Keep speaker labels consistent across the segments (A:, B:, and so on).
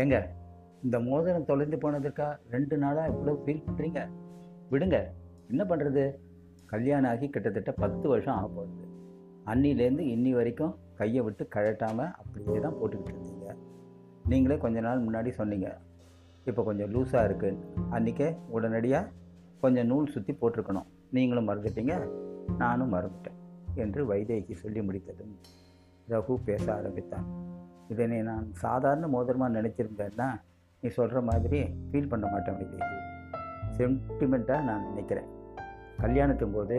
A: ஏங்க இந்த மோதிரம் தொலைந்து போனதுக்கா ரெண்டு நாளாக இவ்வளோ ஃபீல் பண்ணுறீங்க விடுங்க என்ன பண்ணுறது கல்யாணம் ஆகி கிட்டத்தட்ட பத்து வருஷம் ஆக போகுது. அன்னிலேருந்து இன்னி வரைக்கும் கையை விட்டு கழட்டாமல் அப்படியே தான் போட்டுக்கிட்டு இருந்தீங்க. நீங்களே கொஞ்ச நாள் முன்னாடி சொன்னீங்க இப்போ கொஞ்சம் லூஸாக இருக்குன்னு அன்றைக்கே உடனடியாக கொஞ்சம் நூல் சுற்றி போட்டிருக்கணும். நீங்களும் மறந்துட்டீங்க நானும் மறந்துட்டேன் என்று வைதேகி சொல்லி முடித்ததும் ரகு பேச ஆரம்பித்தான். இதனை நான் சாதாரண மோதிரமாக நினச்சிருந்தேன்னா நீ சொல்கிற மாதிரி ஃபீல் பண்ண மாட்டேன் வைதேகி சென்டிமெண்ட்டாக நான் நினைக்கிறேன். கல்யாணத்தின் போது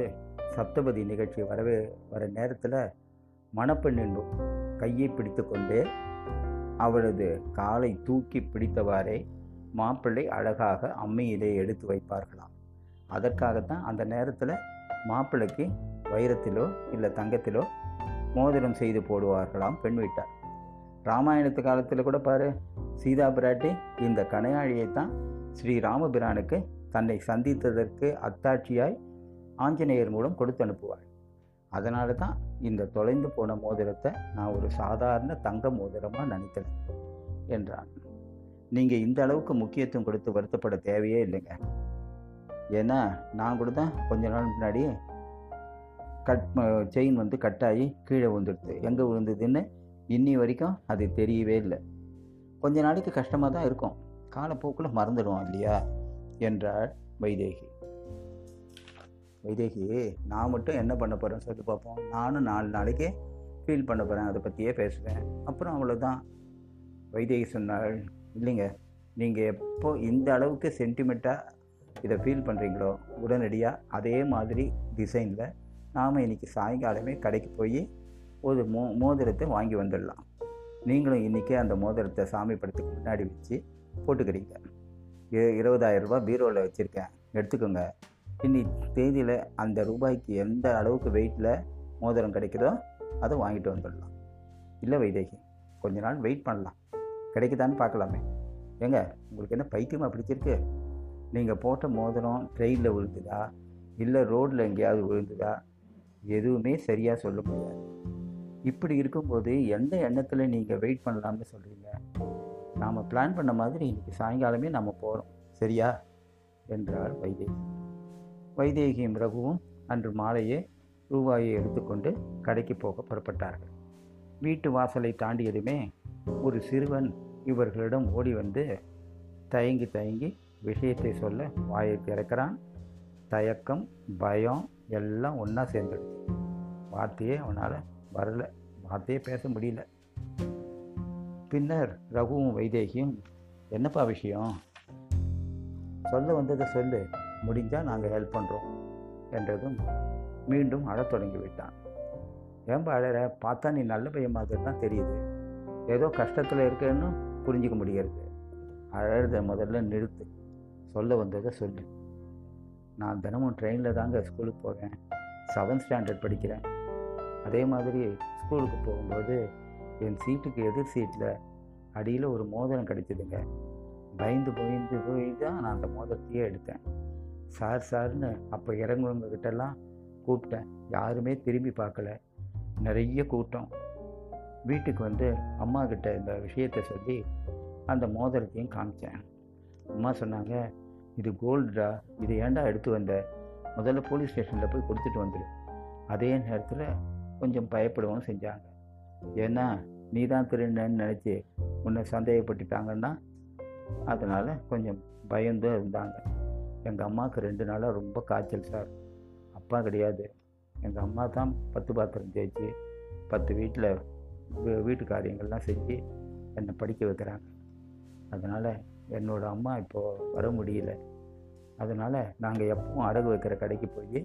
A: சப்தபதி நிகழ்ச்சி வரவே வர நேரத்தில் மணப்பெண்ணின் கையை பிடித்து கொண்டு அவளது காலை தூக்கி பிடித்தவாறே மாப்பிள்ளை அழகாக அம்மையிலே எடுத்து வைப்பார்களாம். அதற்காகத்தான் அந்த நேரத்தில் மாப்பிள்ளைக்கு வைரத்திலோ இல்லை தங்கத்திலோ மோதிரம் செய்து போடுவார்களாம் பெண் வீட்டார். ராமாயணத்து காலத்தில் கூட பாரு சீதா பிராட்டி இந்த கணையாழியை தான் ஸ்ரீ ராமபிரானுக்கு தன்னை சந்தித்ததற்கு அத்தாட்சியாய் ஆஞ்சநேயர் மூலம் கொடுத்து அனுப்புவாள். அதனால தான் இந்த தொலைந்து போன மோதிரத்தை நான் ஒரு சாதாரண தங்க மோதிரமாக நினைக்கிறேன் என்றான். நீங்கள் இந்த அளவுக்கு முக்கியத்துவம் கொடுத்து வருத்தப்பட தேவையே இல்லைங்க. ஏன்னா நான் கூட தான் கொஞ்ச நாள் முன்னாடி கட் செயின் வந்து கட்டாகி கீழே விழுந்துடுது எங்கே விழுந்ததுன்னு இன்னி வரைக்கும் அது தெரியவே இல்லை. கொஞ்ச நாளைக்கு கஷ்டமாக தான் இருக்கும். காலப்போக்கில் மறந்துடுவோம் இல்லையா? என்றாள் வைதேகி. வைதேகி நான் மட்டும் என்ன பண்ண போகிறேன்னு சொல்லி பார்ப்போம். நானும் நாலு நாளைக்கு ஃபீல் பண்ண போகிறேன் அதை பற்றியே பேசுவேன். அப்புறம் அவ்வளோதான் வைதேகி சொன்னாள் இல்லைங்க நீங்கள் எப்போ இந்த அளவுக்கு சென்டிமெண்ட்டாக இதை ஃபீல் பண்ணுறீங்களோ உடனடியாக அதே மாதிரி டிசைனில் நாம் இன்றைக்கி சாயங்காலமே கடைக்கு போய் ஒரு மோ மோதிரத்தை வாங்கி வந்துடலாம். நீங்களும் இன்றைக்கே அந்த மோதிரத்தை சாமி படத்துக்கு முன்னாடி வச்சு போட்டுக்கிறீங்க. இ- இருபதாயிரம் ரூபாய் பீரோவில் வச்சுருக்கேன். எடுத்துக்கோங்க. இன்னி தேதியில் அந்த ரூபாய்க்கு எந்த அளவுக்கு வெயிட்டில் மோதிரம் கிடைக்குதோ அதை வாங்கிட்டு வந்துடலாம். இல்லை வைதேகி கொஞ்ச நாள் வெயிட் பண்ணலாம். கிடைக்குதான்னு பார்க்கலாமே. ஏங்க உங்களுக்கு என்ன பைத்தியமாக பிடிச்சிருக்கு? நீங்கள் போட்ட மோதிரம் ட்ரெயினில் விழுந்துதா? இல்லை ரோட்டில் எங்கேயாவது விழுந்துதா? எதுவுமே சரியாக சொல்ல முடியாது. இப்படி இருக்கும்போது எந்த எண்ணத்தில் நீங்கள் வெயிட் பண்ணலாம்னு சொல்கிறீங்க நாம் பிளான் பண்ண மாதிரி இன்றைக்கி சாயங்காலமே நம்ம போகிறோம் சரியா? என்றார் வைதேகி. வைதேகியும் ரகுவும் அன்று மாலையே ரூபாயை எடுத்துக்கொண்டு கடைக்கு போக புறப்பட்டார்கள். வீட்டு வாசலை தாண்டியதுமே ஒரு சிறுவன் இவர்களிடம் ஓடி வந்து தயங்கி தயங்கி விஷயத்தை சொல்ல வாயை திறக்கிறான் தயக்கம் பயம் எல்லாம் ஒன்றா சேர்ந்துடுச்சு. வார்த்தையே அவனால் வரல. வார்த்தையே பேச முடியல. பின்னர் ரகுவும் வைதேகியும் என்னப்பா விஷயம்? சொல்ல வந்ததை சொல்லு. முடிஞ்சால் நாங்கள் ஹெல்ப் பண்ணுறோம் என்றதும் மீண்டும் அழத் தொடங்கி விட்டான் ஏன்பா அழற? பார்த்தா நீ நல்ல பையன் மாதிரி தான் தெரியுது. ஏதோ கஷ்டத்தில் இருக்கேன்னு புரிஞ்சிக்க முடிகிறது அழறத முதல்ல நிறுத்து. சொல்ல வந்ததை சொல்லு. நான் தினமும் ட்ரெயினில் தாங்க ஸ்கூலுக்கு போகிறேன் செவன்த் ஸ்டாண்டர்ட் படிக்கிறேன். அதே மாதிரி ஸ்கூலுக்கு போகும்போது என் சீட்டுக்கு எதிர் சீட்டில் அடியில் ஒரு மோதிரம் கிடைச்சிதுங்க. பயந்து பயந்து போய் தான் நான் அந்த மோதிரத்தையே எடுத்தேன். சார் சார்னு அப்போ இறங்குவவங்க கிட்டலாம் கூப்பிட்டேன். யாருமே திரும்பி பார்க்கல. நிறைய கூட்டம். வீட்டுக்கு வந்து அம்மா கிட்ட இந்த விஷயத்தை சொல்லி அந்த மோதிரத்தையும் காமிச்சேன். அம்மா சொன்னாங்க இது கோல்டுடா இது ஏண்டா எடுத்து வந்த? முதல்ல போலீஸ் ஸ்டேஷனில் போய் கொடுத்துட்டு வந்துடு அதே நேரத்தில் கொஞ்சம் பயப்படவும் செஞ்சாங்க. ஏன்னா நீ தான் திருடன்னு நினச்சி உன்னை சந்தேகப்பட்டுட்டாங்கன்னா அதனால் கொஞ்சம் பயந்து இருந்தாங்க. எங்கள் அம்மாவுக்கு ரெண்டு நாளாக ரொம்ப காய்ச்சல் சார். அப்பா கிடையாது. எங்கள் அம்மா தான் பத்து பாத்திரம் தேய்ச்சி பத்து வீட்டில் வீட்டு காரியங்கள்லாம் செஞ்சு என்னை படிக்க வைக்கிறாங்க. அதனால் என்னோடய அம்மா இப்போது வர முடியல. அதனால் நாங்கள் எப்பவும் அடகு வைக்கிற கடைக்கு போய்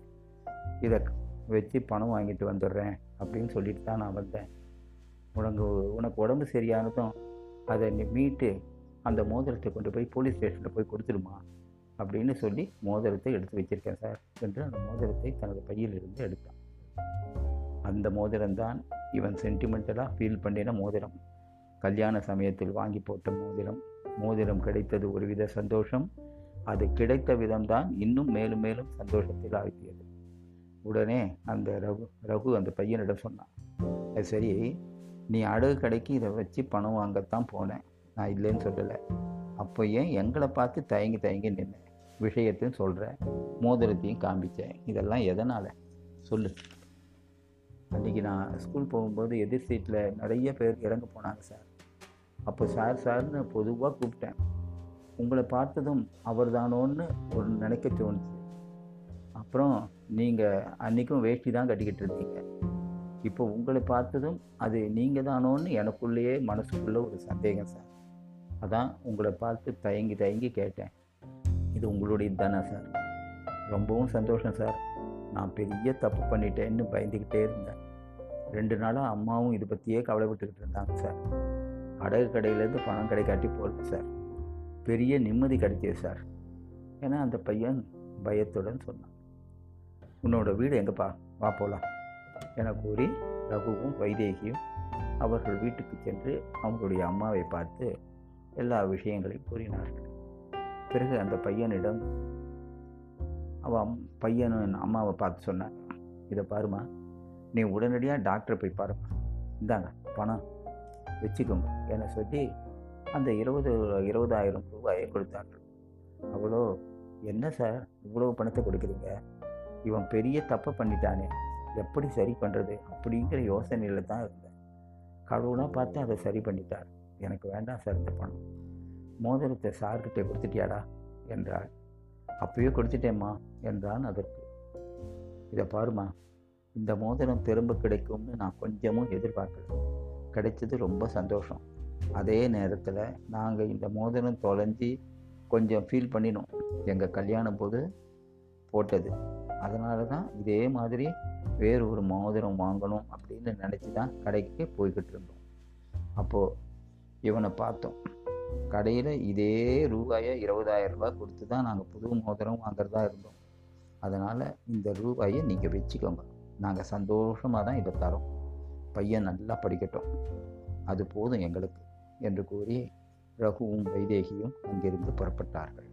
A: இதை வச்சு பணம் வாங்கிட்டு வந்துடுறேன் அப்படின்னு சொல்லிட்டு தான் நான் வந்தேன். உனக்கு உனக்கு உடம்பு சரியானதும் அதை நீ மீட்டு அந்த மோதிரத்தை கொண்டு போய் போலீஸ் ஸ்டேஷனில் போய் கொடுத்துருமா அப்படின்னு சொல்லி மோதிரத்தை எடுத்து வச்சிருக்கேன் சார் என்று அந்த மோதிரத்தை தனது பையிலிருந்து எடுத்தான். அந்த மோதிரம்தான் இவன் சென்டிமெண்டலாக ஃபீல் பண்ணின மோதிரம். கல்யாண சமயத்தில் வாங்கி போட்ட மோதிரம். மோதிரம் கிடைத்தது ஒருவித சந்தோஷம். அது கிடைத்த விதம்தான் இன்னும் மேலும் மேலும் சந்தோஷத்தில் ஆழ்த்தியது. உடனே அந்த ரகு ரகு அந்த பையனிடம் சொன்னான் அது சரி நீ அடகு கடைக்கு இதை வச்சு பணம் வாங்கத்தான் போனேன். நான் இல்லைன்னு சொல்லலை. அப்போ ஏன் எங்களை பார்த்து தயங்கி தயங்கி நின்னேன் விஷயத்தையும் சொல்கிறேன் மோதிரத்தையும் காமிச்சேன் இதெல்லாம் எதனால்? சொல்லு. அன்றைக்கி நான் ஸ்கூல் போகும்போது எதிர் சீட்டில் நிறைய பேர் இறங்க போனாங்க சார். அப்போ சார் சார்னு பொதுவாக கூப்பிட்டேன். உங்களை பார்த்ததும் அவர் தானோன்னு ஒரு நினைக்க தோணுச்சு. அப்புறம் நீங்கள் அன்றைக்கும் வேஷ்டி தான் கட்டிக்கிட்டு இருந்தீங்க. இப்போ உங்களை பார்த்ததும் அது நீங்கள் தானோன்னு எனக்குள்ளேயே மனசுக்குள்ளே ஒரு சந்தேகம் சார். அதான் உங்களை பார்த்து தயங்கி தயங்கி கேட்டேன். இது உங்களுடையது தானே சார்? ரொம்பவும் சந்தோஷம் சார். நான் பெரிய தப்பு பண்ணிட்டேன்னு பயந்துக்கிட்டே இருந்தேன். ரெண்டு நாளாக அம்மாவும் இதை பற்றியே கவலைப்பட்டுக்கிட்டு இருந்தாங்க சார். அடகு கடையிலேருந்து பணம் கடை காட்டி போகிறது சார். பெரிய நிம்மதி கிடைக்கிது சார். ஏன்னா அந்த பையன் பயத்துடன் சொன்னான். உன்னோட வீடு எங்கப்பா? வா போகலாம் என கூறி ரகுவும் வைதேகியும் அவர்கள் வீட்டுக்கு சென்று அவங்களுடைய அம்மாவை பார்த்து எல்லா விஷயங்களையும் கூறினார்கள். பிறகு அந்த பையனிடம் அவன் பையனும் அம்மாவை பார்த்து சொன்னான் இதை பாருமா நீ உடனடியாக டாக்டரை போய் பாருமா இந்தாங்க பணம் வச்சுக்கோங்க என சொல்லி அந்த இருபது இருபதாயிரம் ரூபாயை கொடுத்தார்கள். அவ்வளோ என்ன சார் இவ்வளோ பணத்தை கொடுக்குறீங்க? இவன் பெரிய தப்பை பண்ணிட்டானே. எப்படி சரி பண்ணுறது அப்படிங்கிற யோசனையில் தான் இருந்தேன். கடவுளாக பார்த்து அதை சரி பண்ணிட்டார். எனக்கு வேண்டாம் சார் இந்த பணம். மோதிரத்தை சார்கிட்ட கொடுத்துட்டியாடா? என்றாள். அப்பயே கொடுத்துட்டேம்மா என்றான் அதற்கு. இதை பாருமா இந்த மோதிரம் திரும்ப கிடைக்கும்னு நான் கொஞ்சமும் எதிர்பார்க்கல. கிடைச்சது ரொம்ப சந்தோஷம். அதே நேரத்தில் நாங்கள் இந்த மோதிரம் தொலைஞ்சி கொஞ்சம் ஃபீல் பண்ணினோம். எங்கள் கல்யாணம் போது போட்டது. அதனால தான் இதே மாதிரி வேறு ஒரு மோதிரம் வாங்கணும் அப்படின்னு நினச்சி தான் கடைக்கு போய்கிட்டு இருந்தோம். அப்போது இவனை பார்த்தோம். கடையில் இதே ரூபாயை இருபதாயிரம் ரூபாய் கொடுத்து தான் நாங்கள் புது மோதிரம் வாங்குறதா இருந்தோம். அதனால் இந்த ரூபாயை நீங்கள் வச்சுக்கோங்க. நாங்கள் சந்தோஷமாக தான் இதை தரோம். பையன் நல்லா படிக்கட்டும். அது போதும் எங்களுக்கு என்று கூறி ரகுவும் வைதேகியும் அங்கிருந்து புறப்பட்டார்கள்.